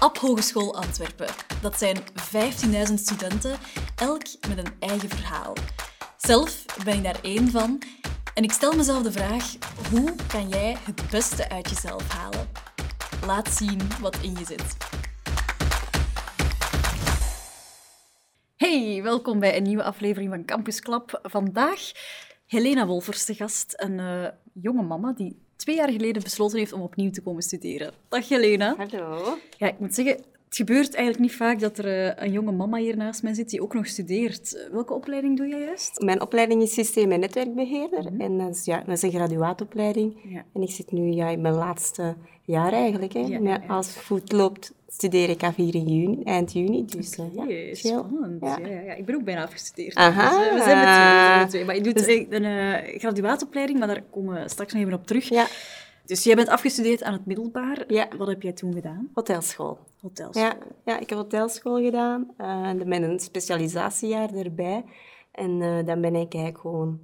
Ab Hogeschool Antwerpen. Dat zijn 15.000 studenten, elk met een eigen verhaal. Zelf ben ik daar één van en ik stel mezelf de vraag: hoe kan jij het beste uit jezelf halen? Laat zien wat in je zit. Hey, welkom bij een nieuwe aflevering van Campus Club. Vandaag Helena Wolfers te gast, een uh, jonge mama die twee jaar geleden besloten heeft om opnieuw te komen studeren. Dag Helena. Hallo. Ja, ik moet zeggen, het gebeurt eigenlijk niet vaak dat er uh, een jonge mama hier naast mij zit die ook nog studeert. Welke opleiding doe jij juist? Mijn opleiding is systeem- en netwerkbeheerder. Mm -hmm. En dat is, ja, dat is een graduaatopleiding. Ja. En ik zit nu ja, in mijn laatste jaar eigenlijk. Hè. Ja, ja, Als het goed loopt, studeer ik af hier in juni, eind juni. Dus okay, ja, spannend. Ja. Ja, ja, Ik ben ook bijna afgestudeerd. Aha. Dus, uh, we, zijn met twee, we zijn met twee. Maar je doet dus... een uh, graduaatopleiding, maar daar komen we straks nog even op terug. Ja. Dus jij bent afgestudeerd aan het middelbaar. Ja. Wat heb jij toen gedaan? Hotelschool. Hotelschool. Ja, ja ik heb hotelschool gedaan. Uh, met een specialisatiejaar erbij. En uh, dan ben ik eigenlijk gewoon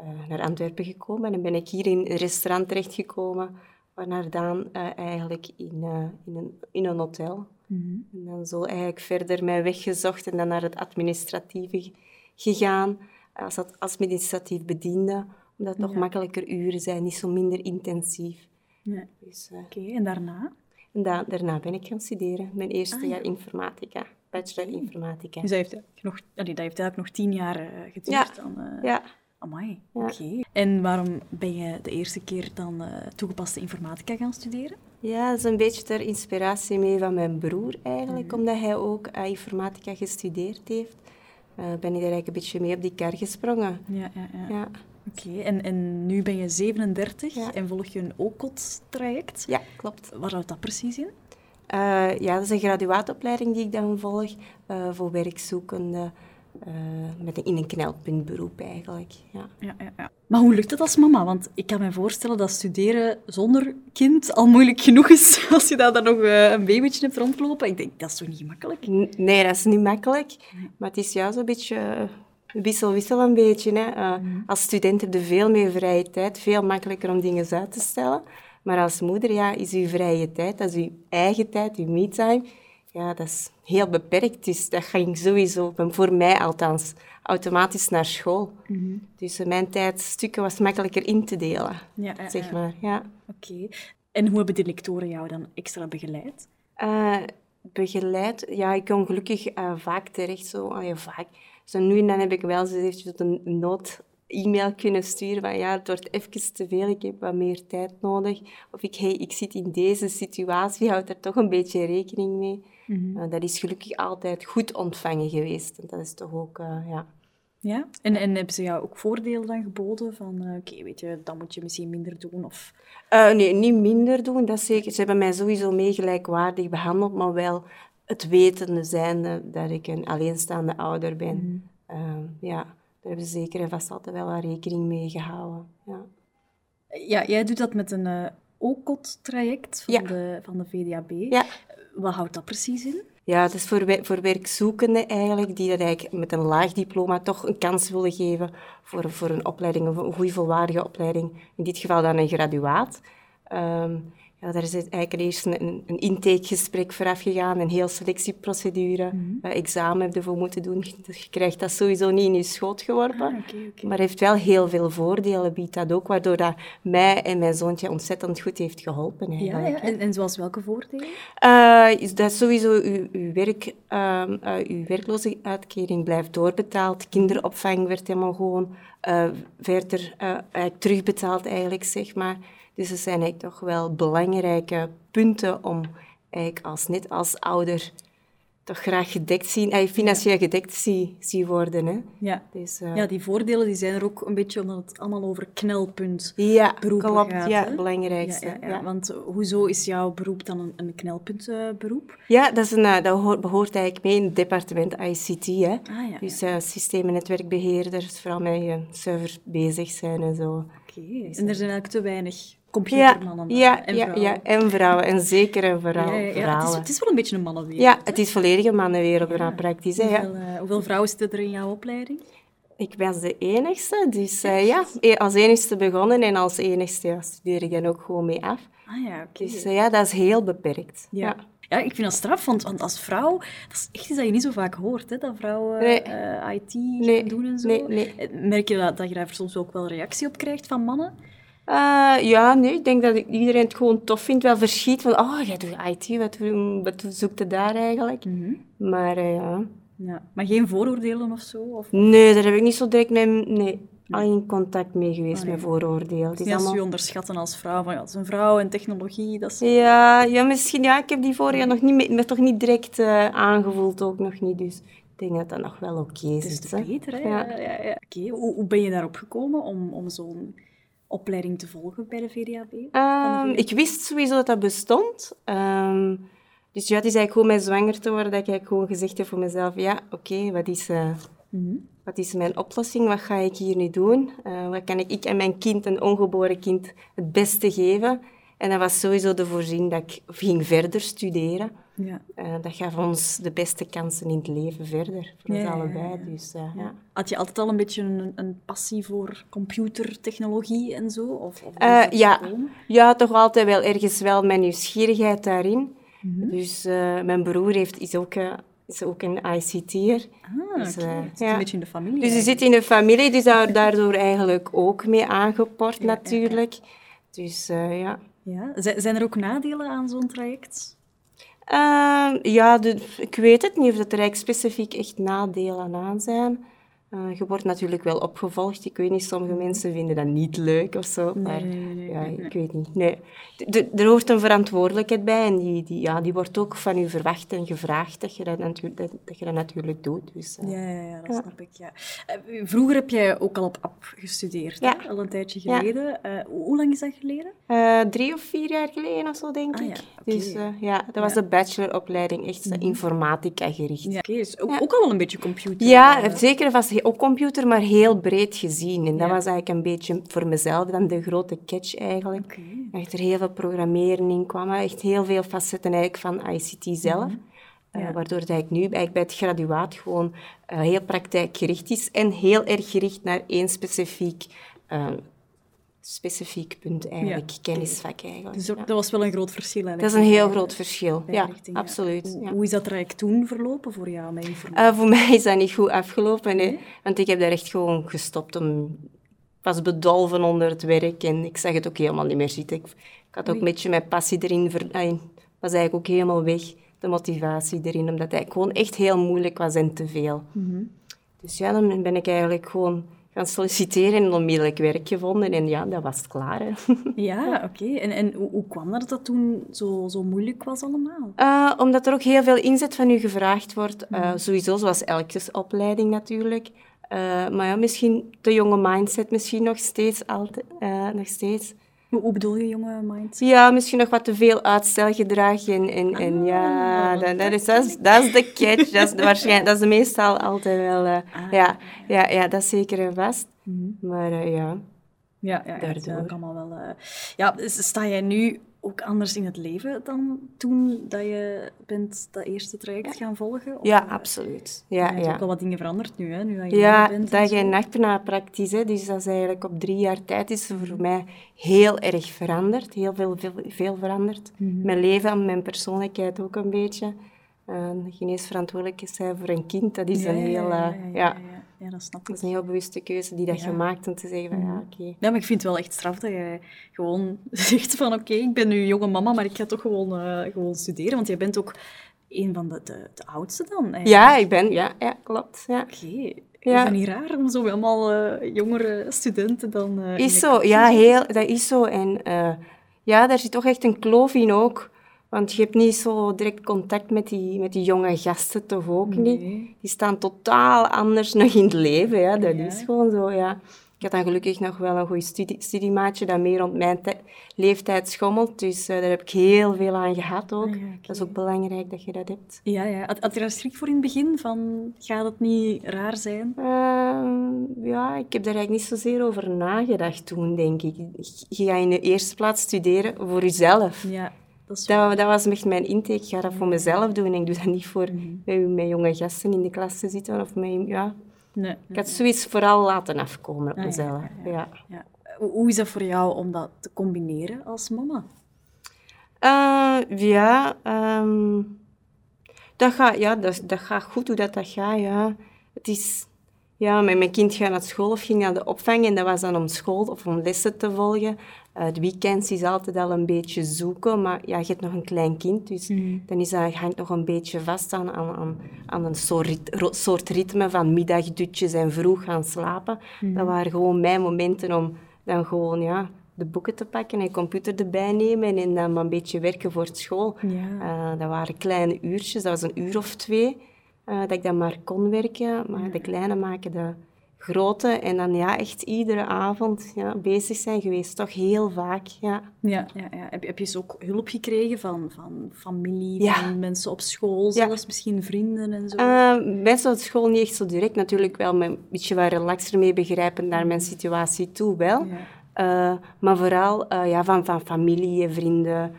uh, naar Antwerpen gekomen. En dan ben ik hier in een restaurant terechtgekomen. Waarna dan eigenlijk in, in, een, in een hotel. Mm -hmm. En dan zo eigenlijk verder mijn weg gezocht en dan naar het administratieve gegaan. Als administratief bediende omdat het toch ja. makkelijker uren zijn, niet zo minder intensief. Ja. Dus, uh, Oké, okay, en daarna? En da daarna ben ik gaan studeren. Mijn eerste Ah, ja. jaar informatica, bachelor informatica. Dus dat heeft, nog, allee, dat heeft eigenlijk nog tien jaar geduurd dan... Ja, Amai, oké. En waarom ben je de eerste keer dan eh, toegepaste informatica gaan studeren? ja, dat is een beetje ter inspiratie mee van mijn broer eigenlijk, Mhm. omdat hij ook uh, informatica gestudeerd heeft. Uh, ben ik er eigenlijk een beetje mee op die kar gesprongen. Ja, ja, ja. Ja, Oké, en, en nu ben je 37 Ja. en volg je een OCOT-traject. ja klopt. Waar houdt dat precies in? Ja, dat is een graduaatopleiding die ik dan volg voor werkzoekenden uh, met een, in een knelpuntberoep eigenlijk. Ja. Ja, ja, ja. Maar hoe lukt het als mama? Want ik kan me voorstellen dat studeren zonder kind al moeilijk genoeg is als je daar dan nog uh, een babytje hebt rondlopen. Ik denk, dat is toch niet gemakkelijk? N nee, dat is niet makkelijk. Maar het is juist een beetje wissel-wissel een beetje. Hè. Uh, Mm. Als student heb je veel meer vrije tijd, veel makkelijker om dingen uit te stellen. Maar als moeder ja, is je vrije tijd, dat is je eigen tijd, je me-time, ja, dat is heel beperkt. Dus dat ging sowieso, voor mij althans, automatisch naar school. Mm -hmm. Dus mijn tijdstukken was makkelijker in te delen, ja, zeg maar. Ja. Oké. Okay. En hoe hebben de lectoren jou dan extra begeleid? Uh, begeleid? Ja, ik kon gelukkig uh, vaak terecht, zo, ja, vaak. Zo nu en dan heb ik wel eens eventjes een nood e-mail kunnen sturen van ja, het wordt even te veel, ik heb wat meer tijd nodig. Of ik, hey, ik zit in deze situatie, houd er toch een beetje rekening mee. Mhm. Mm -hmm. uh, dat is gelukkig altijd goed ontvangen geweest. En dat is toch ook, uh, ja... Ja? En, en hebben ze jou ook voordelen dan geboden? Van, uh, oké, okay, weet je, dan moet je misschien minder doen? Of... Uh, nee, niet minder doen, dat zeker. Ze hebben mij sowieso mee gelijkwaardig behandeld, maar wel het wetende zijnde dat ik een alleenstaande ouder ben. Mm -hmm. ja... Daar hebben ze zeker en vast altijd wel wat rekening mee gehouden. Ja, ja jij doet dat met een uh, OCOT-traject van, ja. de, van de VDAB. Ja. Wat houdt dat precies in? Ja, dat is voor, voor werkzoekenden eigenlijk, die dat eigenlijk met een laag diploma toch een kans willen geven voor, voor een opleiding, of een goede volwaardige opleiding. In dit geval dan een graduaat. Um, ja, daar is eigenlijk eerst een, een intakegesprek vooraf gegaan, een heel selectieprocedure, Mhm. mm -hmm. uh, examen heb je voor moeten doen. Je krijgt dat sowieso niet in je schoot geworpen, ah, okay, okay. maar heeft wel heel veel voordelen, biedt dat ook, waardoor dat mij en mijn zoontje ontzettend goed heeft geholpen. Ja, ja. En, en zoals welke voordelen? Uh, is dat sowieso uw, uw, werk, uh, uw werkloosheidsuitkering blijft doorbetaald, kinderopvang werd helemaal gewoon verder terugbetaald eigenlijk, zeg maar. Dus dat zijn eigenlijk toch wel belangrijke punten om eigenlijk als, net als ouder toch graag gedekt zien, eh, financieel gedekt zie, zie worden. Hè. Ja. Dus, uh, ja, die voordelen die zijn er ook een beetje omdat het allemaal over knelpunt ja, beroepen klopt, gaat. Ja, het belangrijkste. Ja, ja, ja. Want hoezo is jouw beroep dan een, een knelpuntberoep? ja, dat, is een, uh, dat hoort, behoort eigenlijk mee in het departement ICT. Hè. Ah, ja, dus systeem- netwerkbeheerders, vooral met server bezig zijn en zo. Oké, okay. en er zijn eigenlijk te weinig computermannen ja, en vrouwen. Ja, en vrouwen. En zeker en vrouwen. Ja, ja. Het, is, het, is, wel een beetje een mannenwereld. Ja, het is volledig een mannenwereld, ja. praktisch. Hè, hoeveel, uh, hoeveel vrouwen zitten er in jouw opleiding? Ik was de enigste, dus uh, ja, als enigste begonnen en als enigste ja, studeer ik dan ook gewoon mee af. Ah, ja, oké. Dus eh, ja, dat is heel beperkt. Ja. Ja, ik vind dat straf, want, want als vrouw, dat is echt iets dat je niet zo vaak hoort, hè, dat vrouwen Nee. eh, IT Nee, doen en zo. nee, nee. Eh, Merk je dat, dat je daar soms ook wel reactie op krijgt van mannen? Eh, ja, nee, ik denk dat iedereen het gewoon tof vindt. Wel verschiet van, oh, jij doet IT, wat, wat zoekt je daar eigenlijk? Maar eh, ja, Ja. Maar geen vooroordelen of zo? Of... nee, daar heb ik niet zo direct mee, nee, al in contact mee geweest met vooroordelen. Het is Niet als allemaal... je onderschatten als vrouw, van ja, het is een vrouw en technologie, dat is... Ja, ja, misschien, ja, ik heb die vorige nog niet, me, toch niet direct eh, aangevoeld, ook nog niet. Dus ik denk dat dat nog wel oké Het is is. te hè. beter, hè? Ja. Ja. Ja, ja. Oké, hoe, hoe ben je daarop gekomen om, om zo'n opleiding te volgen bij de VDAB? Ehm, ik wist sowieso dat dat bestond. Ehm, dus ja, het is eigenlijk gewoon met zwanger te worden dat ik eigenlijk gewoon gezegd heb voor mezelf, ja, oké, wat is... eh, Mhm. Wat is mijn oplossing? Wat ga ik hier nu doen? Eh, wat kan ik, ik en mijn kind, een ongeboren kind, het beste geven? En dat was sowieso de voorzien dat ik ging verder studeren. Ja. Eh, dat gaf ons de beste kansen in het leven verder, voor Ja, ons allebei. Dus, eh, ja. Had je altijd al een beetje een, een passie voor computertechnologie en zo? Of, of Eh, ja. ja, toch altijd wel ergens wel mijn nieuwsgierigheid daarin. Mhm. Dus mijn broer heeft, is, ook, is ook een ICT'er. Ah, Dus, zit ja. een beetje in de familie. Dus je zit in de familie, dus daar, daardoor eigenlijk ook mee aangeport Ja, ja, ja. natuurlijk. Dus ja. Ja. Zijn er ook nadelen aan zo'n traject? Ehm, ja, ik weet het niet of dat er specifiek echt nadelen aan zijn. Eh, je wordt natuurlijk wel opgevolgd. Ik weet niet, sommige mensen vinden dat niet leuk of zo. maar nee, nee, ja, ik weet niet. Nee. D- d- er hoort een verantwoordelijkheid bij en die, die, ja, die wordt ook van u verwacht en gevraagd dat je dat, natuurlijk, dat, dat, je dat natuurlijk doet. Dus, eh, Ja, ja, ja dat snap ik. Ja. Eh, Vroeger heb jij ook al op app gestudeerd, Ja. hè? al een tijdje geleden. Hoe lang is dat geleden? drie of vier jaar geleden of zo, denk Ah, ik. ja, oké. Dus ja, dat was de bacheloropleiding, echt eh, informatica gericht. Ja. Oké, dus ook, al een beetje computer. Ja, zeker was ook computer, maar heel breed gezien. En dat was eigenlijk een beetje voor mezelf dan de grote catch eigenlijk. Oké. Dat er heel veel programmeren in kwam, maar echt heel veel facetten eigenlijk van ICT zelf. Mhm. Eh, Ja. waardoor het eigenlijk nu eigenlijk bij het graduaat gewoon eh, heel praktijkgericht is en heel erg gericht naar één specifiek, eh, specifiek punt eigenlijk, Ja. kennisvak eigenlijk. Dus dat, ja. dat was wel een groot verschil Dat eigenlijk. is een heel groot verschil. Ja, richting, absoluut. Hoe, is dat traject toen verlopen voor jou? Eh, voor mij is dat niet goed afgelopen, want ik heb daar echt gewoon gestopt. Om... Ik was bedolven onder het werk en ik zag het ook helemaal niet meer zitten. Ik, ik had ook een beetje mijn passie erin, ver... ay, was eigenlijk ook helemaal weg, de motivatie erin, omdat het gewoon echt heel moeilijk was en te veel. Dus ja, dan ben ik eigenlijk gewoon gaan solliciteren en onmiddellijk werk gevonden en ja, dat was het klaar. Hè. Ja, oké. En, en hoe, hoe kwam dat dat toen zo, zo moeilijk was allemaal? Eh, omdat er ook heel veel inzet van u gevraagd wordt. Eh, Sowieso, zoals elke opleiding natuurlijk. Eh, maar ja, misschien de jonge mindset, misschien nog steeds. Altijd, nog steeds. Hoe, bedoel je, jonge mind? Ja, misschien nog wat te veel uitstelgedrag. En, en, en ja, dat, dat, is, dat, is, dat is de catch. Dat is, de, waarschijnlijk, dat is de meestal altijd wel... eh, ja, ja, ja, dat is zeker en vast. Maar eh, ja... Ja, ja, Daardoor. eigenlijk allemaal wel... eh, Ja, sta jij nu ook anders in het leven dan toen dat je bent dat eerste traject gaan volgen? Of, Ja, eh, absoluut. er Ja, ook ja. wel wat dingen veranderd nu, hè? Nu dat je Ja, bent na praktisch. Hè. Dus dat is eigenlijk op drie jaar tijd is voor mij heel erg veranderd. Heel veel, veel, veel veranderd. Mhm. Mijn leven en mijn persoonlijkheid ook een beetje. Uh, geen eens verantwoordelijk zijn voor een kind, dat is Ja, een ja, heel... ja, eh, ja, ja, dat snap dat ik. is een heel bewuste keuze die dat Ja. je maakt om te zeggen van ja, oké. Ja, maar ik vind het wel echt straf dat jij gewoon zegt van oké, ik ben nu jonge mama, maar ik ga toch gewoon, eh, gewoon studeren. Want jij bent ook een van de, de, de oudste dan. eigenlijk. Ja, ik ben... Ja, ja klopt. Ja. Oké. Ja. Is dat niet raar om zo allemaal eh, jongere studenten dan... in Is zo, ja, heel, dat is zo. En ja, daar zit toch echt een kloof in ook. Want je hebt niet zo direct contact met die, met die jonge gasten, toch ook niet. Die staan totaal anders nog in het leven, ja. Dat Ja. is gewoon zo, ja. Ik had dan gelukkig nog wel een goed studie, studiemaatje dat meer rond mijn tij- leeftijd schommelt. Dus eh, daar heb ik heel veel aan gehad ook. Ah, ja. Dat is ook belangrijk dat je dat hebt. Ja, ja. Had, had je daar schrik voor in het begin? Van, gaat het niet raar zijn? Ehm, ja, ik heb daar eigenlijk niet zozeer over nagedacht toen, denk ik. Je gaat in de eerste plaats studeren voor jezelf. Ja, dat Dat, dat was echt mijn intake. Ik ga dat voor mezelf doen. Ik doe dat niet voor Mhm. met, met jonge gasten in de klas te zitten. Of met, ja. Nee, Ik had zoiets vooral laten afkomen op Ah, ja, mezelf. ja, Ja, ja. Hoe, is dat voor jou om dat te combineren als mama? ja, ehm, dat, gaat, ja dat, dat gaat goed hoe dat, dat gaat. Ja. Het is, ja, mijn kind gaat naar school of ging naar de opvang en dat was dan om school of om lessen te volgen. Het weekend is altijd al een beetje zoeken, maar ja, je hebt nog een klein kind, dus mm. dan is dat, hangt nog een beetje vast aan, aan, aan een soort, soort ritme van middagdutjes en vroeg gaan slapen. Mm. Dat waren gewoon mijn momenten om dan gewoon ja, de boeken te pakken en de computer erbij nemen en dan maar een beetje werken voor school. Ja. Uh, dat waren kleine uurtjes, dat was een uur of twee uh, dat ik dan maar kon werken, maar de kleine maken de grote. En dan ja, echt iedere avond ja, bezig zijn geweest. Toch heel vaak, ja. Ja, ja, ja. Heb, heb je eens ook hulp gekregen van, van familie, van mensen op school, zelfs misschien vrienden en zo? Uh, mensen op school niet echt zo direct. Natuurlijk wel met een beetje wat relaxer mee begrijpen naar mijn situatie toe, wel. Uh, maar vooral uh, ja, van, van familie, vrienden,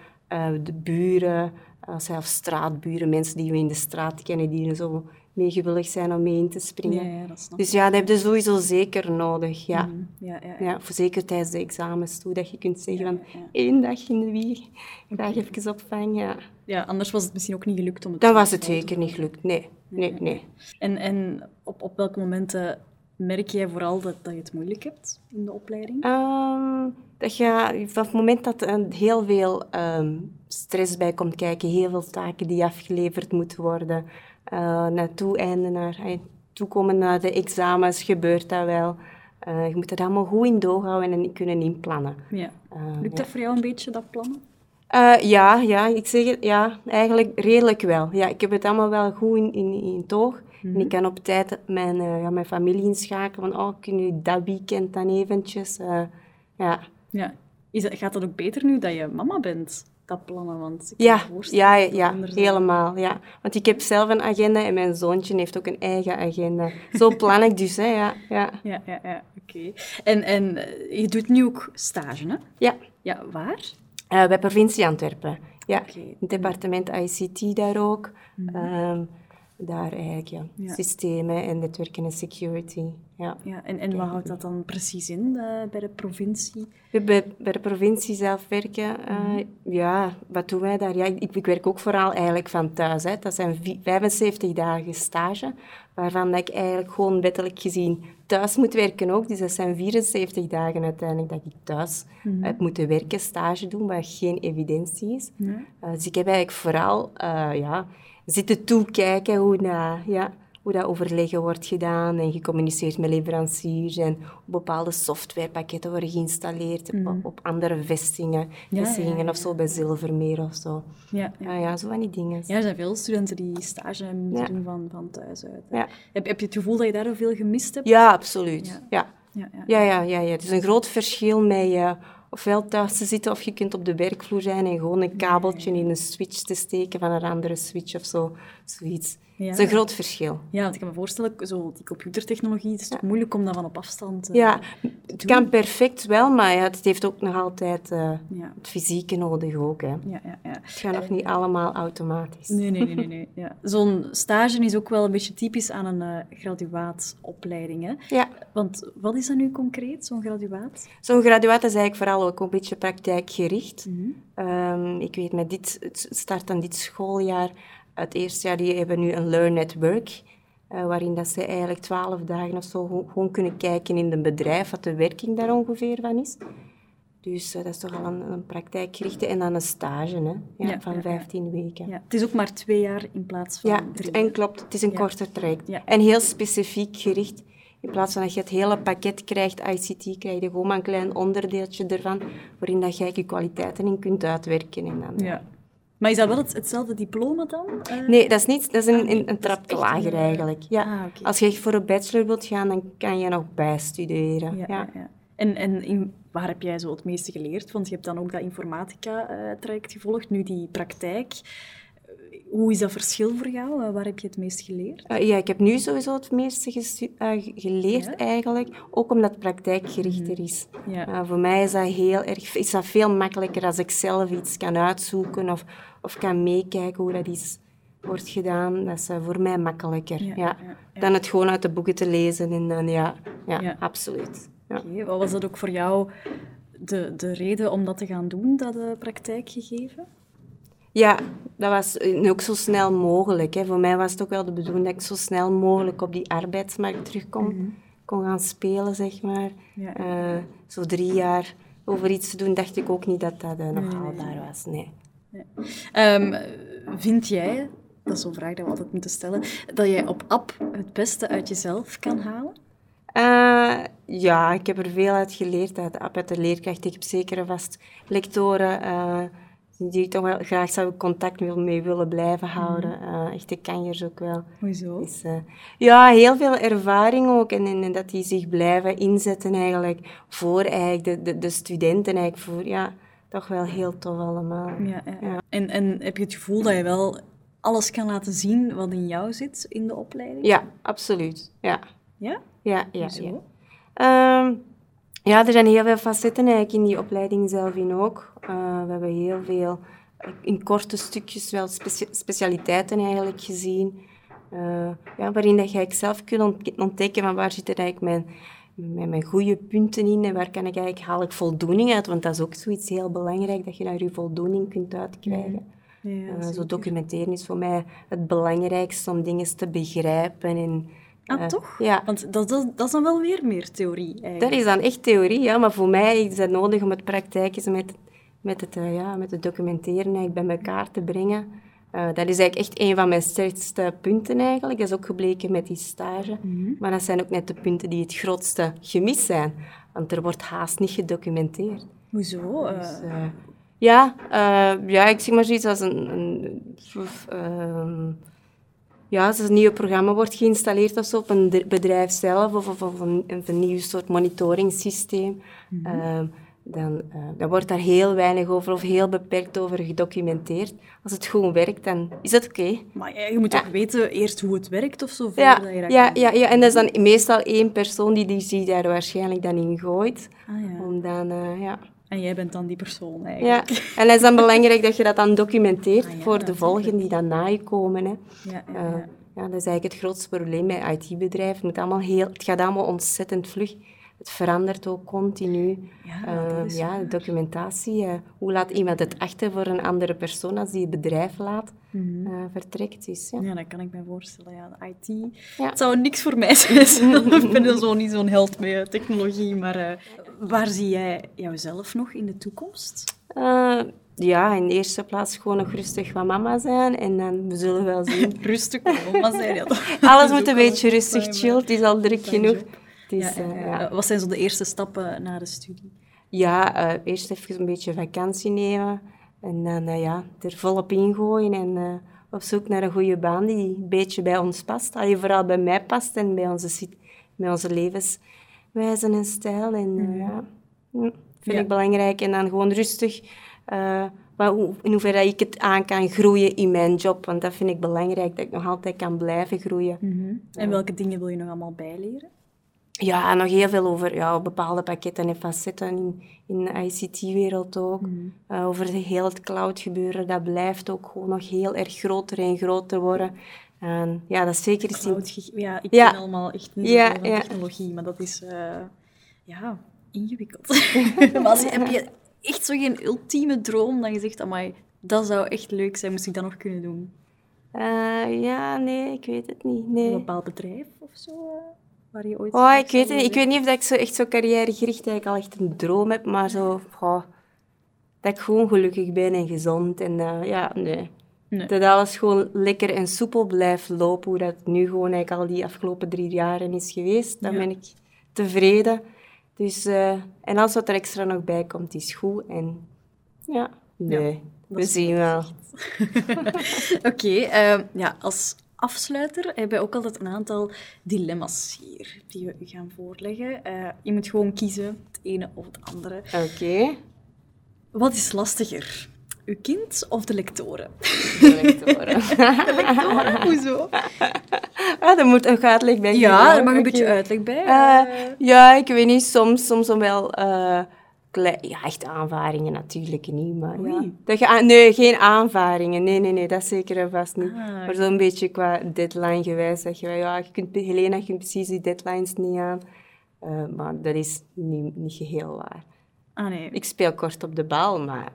de buren, zelfs straatburen, mensen die we in de straat kennen, die zo meegewillig zijn om mee in te springen. Ja, ja, dat dus ja, dat heb je sowieso zeker nodig. Ja. Mm, ja, ja, ja. voor zeker tijdens de examens toe, dat je kunt zeggen van één dag in de week, graag even opvang. Ja. ja, anders was het misschien ook niet gelukt om het Dan was het zeker niet gelukt, nee. nee, nee. En, en op, op welke momenten merk jij vooral dat, dat je het moeilijk hebt in de opleiding? Ehm, dat je, van het moment dat er heel veel ehm, stress bij komt kijken, heel veel taken die afgeleverd moeten worden, uh, naartoe einde naar, toekomen naar de examens, gebeurt dat wel. Uh, je moet dat allemaal goed in doorhouden en niet kunnen inplannen. Ja. Lukt dat voor jou een beetje, dat plannen? ja, ja, ik zeg het, ja, eigenlijk redelijk wel. Ja, ik heb het allemaal wel goed in, in, in toog. En ik mhm. kan op tijd mijn, ja, mijn familie inschakelen van, oh, kun je dat weekend dan eventjes... ja. ja. Is dat, gaat dat ook beter nu dat je mama bent? Plannen? Want ja, ja, ja helemaal. Ja. Want ik heb zelf een agenda en mijn zoontje heeft ook een eigen agenda. Zo plan ik dus, hè, ja. Ja, ja, ja, ja oké. En, en eh, je doet nu ook stage, hè? Ja. Ja, waar? Uh, bij provincie Antwerpen. Ja, het departement ICT daar ook. Mhm. Ehm, daar eigenlijk, ja. Systemen en netwerken en security. Ja. ja en, en wat houdt dat dan precies in uh, bij de provincie? Bij, bij de provincie zelf werken, uh, ja, wat doen wij daar? Ja, ik, ik, werk ook vooral eigenlijk van thuis. Hè. Dat zijn 75 dagen stage, waarvan dat ik eigenlijk gewoon wettelijk gezien thuis moet werken ook. Dus dat zijn 74 dagen uiteindelijk dat ik thuis mm heb moeten werken, stage doen, waar geen evidentie is. Uh, dus ik heb eigenlijk vooral, ja zitten toekijken hoe, dat, ja, hoe dat overleggen wordt gedaan en gecommuniceerd met leveranciers en bepaalde softwarepakketten worden geïnstalleerd op, mm. andere vestingen, vestigingen of zo, bij Zilvermeer of zo. Ja, ja. ja, zo van die dingen. Ja, er zijn veel studenten die stage moeten doen van, van thuis uit. Heb, heb je het gevoel dat je daar veel gemist hebt? Ja, absoluut. Ja. Ja. Ja, ja, ja, ja, Het is een groot verschil met... Uh, ofwel thuis te zitten of je kunt op de werkvloer zijn en gewoon een kabeltje in een switch te steken van een andere switch of zo. Zoiets. Ja. Dat is een groot verschil. Ja, want ik kan me voorstellen, zo die computertechnologie, het is toch moeilijk om dat van op afstand te Ja, het kan perfect wel, maar ja, het heeft ook nog altijd uh, het fysieke nodig ook. Hè. Ja, ja, ja. Het gaat nog niet allemaal automatisch. Nee, nee, nee. nee, nee. Ja. Zo'n stage is ook wel een beetje typisch aan een uh, graduaatopleiding. Hè? Ja. Want wat is dat nu concreet, zo'n graduaat? Zo'n graduaat is eigenlijk vooral ook een beetje praktijkgericht. Mm um, ik weet, met dit, het start aan dit schooljaar het eerste jaar die hebben nu een Learn at Work, uh, waarin dat ze eigenlijk twaalf dagen of zo gewoon kunnen kijken in een bedrijf wat de werking daar ongeveer van is. Dus uh, dat is toch al een, een praktijkgerichte en dan een stage hè, ja, van 15 weken. Het is ook maar twee jaar in plaats van ja, drie. En klopt, het is een korter traject. En heel specifiek gericht. In plaats van dat je het hele pakket krijgt, ICT, krijg je gewoon maar een klein onderdeeltje ervan, waarin dat jij je kwaliteiten in kunt uitwerken. En dan, ja. Maar is dat wel hetzelfde diploma dan? Uh... Nee, dat is niet. Dat is een, ah, een, lager eigenlijk. Ja. Ah, Als je voor een bachelor wilt gaan, dan kan je nog bijstuderen. Ja, ja. ja. En, en in, waar heb jij zo het meeste geleerd? Want je hebt dan ook dat informatica-traject gevolgd, nu die praktijk. Hoe is dat verschil voor jou? Waar heb je het meest geleerd? Uh, ja, ik heb nu sowieso het meeste uh, geleerd eigenlijk, ook omdat het praktijkgerichter mhm. is. Ja. Uh, voor mij is dat, heel erg, is dat veel makkelijker als ik zelf iets kan uitzoeken of, of kan meekijken hoe dat is, wordt gedaan. Dat is voor mij makkelijker ja, dan het gewoon uit de boeken te lezen. En dan, ja, ja, absoluut. Okay. Wat was dat ook voor jou de, de reden om dat te gaan doen, dat praktijk praktijkgegeven? Ja, dat was ook zo snel mogelijk. Hè. Voor mij was het ook wel de bedoeling dat ik zo snel mogelijk op die arbeidsmarkt terug kon, kon gaan spelen, zeg maar. Ja. Eh, zo drie jaar over iets te doen, dacht ik ook niet dat dat eh, nog haalbaar was. Nee. Ehm, vind jij, dat is zo'n vraag die we altijd moeten stellen, dat jij op app het beste uit jezelf kan halen? Eh, ja, ik heb er veel uit geleerd uit de app, uit de leerkracht. Ik heb zeker vast lectoren die ik toch wel graag zou contact mee willen blijven houden. Eh, echte kanjers ook wel. Hoezo? Dus, eh, ja, heel veel ervaring ook. En, en, en dat die zich blijven inzetten eigenlijk voor eigenlijk de, de, de studenten. Eigenlijk voor, ja, toch wel heel tof allemaal. Ja, ja, ja. En, en heb je het gevoel dat je wel alles kan laten zien wat in jou zit in de opleiding? Ja, absoluut. Ja, Ja? ja, ja. Ehm, ja, er zijn heel veel facetten eigenlijk in die opleiding zelf in ook. Eh, we hebben heel veel in korte stukjes wel specia- specialiteiten eigenlijk gezien. Eh, ja, waarin dat je eigenlijk zelf kunt ont- ontdekken van waar zitten eigenlijk mijn, mijn, mijn goede punten in en waar kan ik eigenlijk, haal ik voldoening uit. Want dat is ook zoiets heel belangrijk, dat je daar je voldoening kunt uitkrijgen. Ja, Eh, zo documenteren is voor mij het belangrijkste om dingen te begrijpen. En, Ah, eh, toch? Ja, Want dat, dat, dat is dan wel weer meer theorie eigenlijk. dat is dan echt theorie, ja, maar voor mij is het nodig om het praktijk met, met, het, eh, ja, met het documenteren eigenlijk bij elkaar te brengen. Eh, dat is eigenlijk echt een van mijn sterkste punten eigenlijk. Dat is ook gebleken met die stage. Maar dat zijn ook net de punten die het grootste gemist zijn. Want er wordt haast niet gedocumenteerd. Hoezo? Dus, ja, ja, ik zie maar zoiets als een... een ehm, ja, als een nieuw programma wordt geïnstalleerd of zo, op een bedrijf zelf of, of, of een, een nieuw soort monitoringssysteem, ehm, dan, eh, dan wordt daar heel weinig over of heel beperkt over gedocumenteerd. Als het gewoon werkt, dan is dat oké. maar ja, je moet toch weten eerst hoe het werkt of zo, Ja, je ja, ja, ja, en dat is dan meestal één persoon die, die zich daar waarschijnlijk dan in gooit. Ah, ja. Om dan, eh, ja... En jij bent dan die persoon Ja, eigenlijk. en het is dan belangrijk dat je dat dan documenteert Ah, ja, voor de volgenden die dan na je komen. Hè. Ja, ja, Eh, ja. ja, dat is eigenlijk het grootste probleem bij IT-bedrijven. Het, moet allemaal heel- het gaat allemaal ontzettend vlug. Het verandert ook continu. Ja, Eh, is ja, documentatie. eh, hoe laat iemand het achter voor een andere persoon als die het bedrijf laat eh, vertrekt? Dus, ja. Ja, dat kan ik me voorstellen. Ja, de IT. Ja. Het zou niks voor mij zijn. ik ben er zo niet zo'n held met technologie. Maar waar zie jij jouzelf nog in de toekomst? Ja, in de eerste plaats gewoon nog rustig wat mama zijn. En dan we zullen wel zien. Rustig, mama zei dat. Alles is moet een beetje rustig chill. Het is al druk genoeg. job. Is, Ja, eh, ja. Wat zijn zo de eerste stappen na de studie? Ja, eh, eerst even een beetje vakantie nemen. En dan eh, ja, er volop ingooien en eh, op zoek naar een goede baan die een beetje bij ons past. Allee, vooral bij mij past en bij onze, bij onze levenswijze en stijl. En eh, ja, hm, vind Ja. ik belangrijk. En dan gewoon rustig, in hoeverre ik het aan kan groeien in mijn job. Want dat vind ik belangrijk, dat ik nog altijd kan blijven groeien. En welke dingen wil je nog allemaal bijleren? Ja, nog heel veel over ja, bepaalde pakketten en facetten in, in de ICT-wereld ook. Eh, over de heel het cloud gebeuren, dat blijft ook gewoon nog heel erg groter en groter worden. En ja, dat is zeker iets Cloud Ja, ik Ja. ken allemaal echt niet Ja, van ja. technologie, maar dat is eh, ja, ingewikkeld. maar als, heb je echt zo geen ultieme droom dat je zegt, amai, dat zou echt leuk zijn, moest ik dat nog kunnen doen? Eh, ja, nee, ik weet het niet. Nee. Een bepaald bedrijf of zo, waar je ooit... Oh, ik weet het. Ik weet niet of dat ik zo echt zo carrièregericht eigenlijk al echt een droom heb, maar zo, goh, dat ik gewoon gelukkig ben en gezond. En eh, ja, nee. Nee. Dat alles gewoon lekker en soepel blijft lopen, hoe dat nu gewoon eigenlijk al die afgelopen drie jaren is geweest. Dan Ja. ben ik tevreden. Dus, eh, en alles wat er extra nog bij komt, is goed. En ja, nee, we zien wel. Oké, ehm, ja, als afsluiter hebben we ook altijd een aantal dilemma's hier die we u gaan voorleggen. Eh, je moet gewoon kiezen, het ene of het andere. Oké. Wat is lastiger? Uw kind of de lectoren? De lectoren. De lectoren? Hoezo? ah, daar moet een uitleg bij Ja, er mag een beetje uitleg bij. Eh, Eh, ja, ik weet niet, soms, soms wel... eh, ja, echt aanvaringen natuurlijk niet, maar ja. Oei. Dat je, nee, geen aanvaringen. Nee, nee, nee, dat zeker en vast niet. Ah, maar zo'n beetje qua deadline gewijs zeg je, wel, ja, je kunt, Helena, je kunt precies die deadlines niet aan. Eh, maar dat is niet, niet geheel waar. ah nee. Ik speel kort op de bal, maar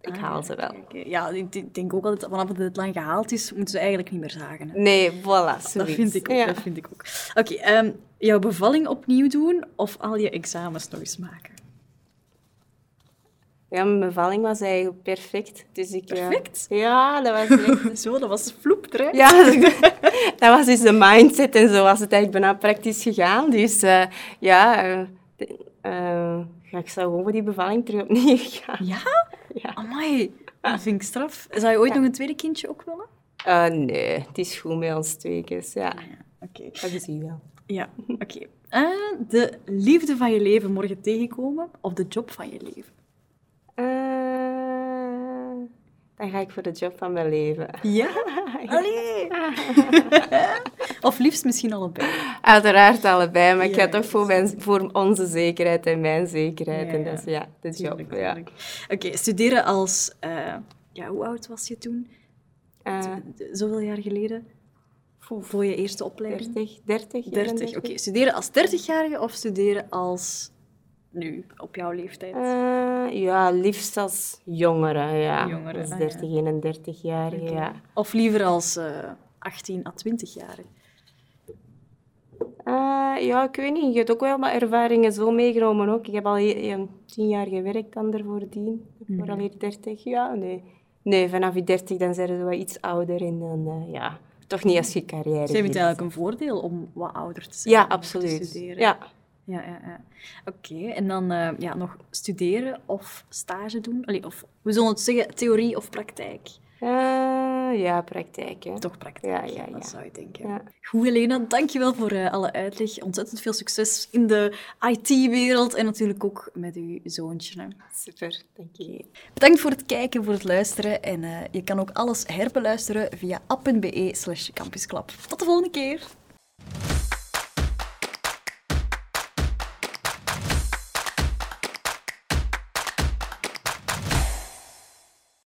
ik haal ze wel. Ja, ik denk ook altijd, vanaf dat het lang gehaald is, moeten ze eigenlijk niet meer zagen. hè. Nee, voilà, Dat vind ik ook. Ja. Dat vind ik ook. Oké, ehm, jouw bevalling opnieuw doen of al je examens nog eens maken? Ja, mijn bevalling was eigenlijk perfect. Dus ik, eh, Perfect? ja, dat was echt... Zo, dat was vloep eruit. Ja, dat was dus de mindset en zo was het eigenlijk bijna praktisch gegaan. Dus eh, ja, ja, ik zou gewoon voor die bevalling terug opnieuw gaan. Ja? Ja. Amai, dat vind ik straf. Zou je ooit nog een tweede kindje ook willen? Nee, het is goed met ons twee keer. Ja, Oké. dat is u wel. Ja, oké. De liefde van je leven morgen tegenkomen of de job van je leven? Dan ga ik voor de job van mijn leven. Ja? Allee! of liefst misschien allebei. Uiteraard allebei, maar ik ga toch voor, mijn, voor onze zekerheid en mijn zekerheid. Ja, en dat is ja, de job. Tuurlijk, Ja. Oké, studeren als... eh, ja, hoe oud was je toen? Eh, Zoveel jaar geleden? Voor je eerste opleiding? 30, 30, 30. Oké, studeren als 30-jarige of studeren als nu, op jouw leeftijd? Eh, ja, liefst als jongere, ja. Jongere, als ah, 30, 31 jaar, ja. Of liever als eh 18 à 20-jarige? Eh, ja, ik weet niet. Je hebt ook wel wat ervaringen zo meegenomen ook. Ik heb al tien jaar gewerkt dan ervoor dien. Mhm. Voor alweer 30, ja, nee. Nee, vanaf je 30 dan zijn ze wel iets ouder en dan, eh, ja, toch niet als je carrière Zij vindt begint. eigenlijk een voordeel om wat ouder te zijn. Ja, nog te absoluut. studeren. Ja. Ja, ja, ja. Oké, en dan eh, ja, nog studeren of stage doen? Allee, of we zullen het zeggen, theorie of praktijk? Eh, ja, praktijk, hè. Toch praktijk, Ja, ja, ja. dat zou je denken. Ja. Goed, Helena, dankjewel voor eh, alle uitleg. Ontzettend veel succes in de IT-wereld en natuurlijk ook met uw zoontje. hè. Super, dank je. Bedankt voor het kijken, voor het luisteren. En je kan ook alles herbeluisteren via app.be slash campusklap. Tot de volgende keer!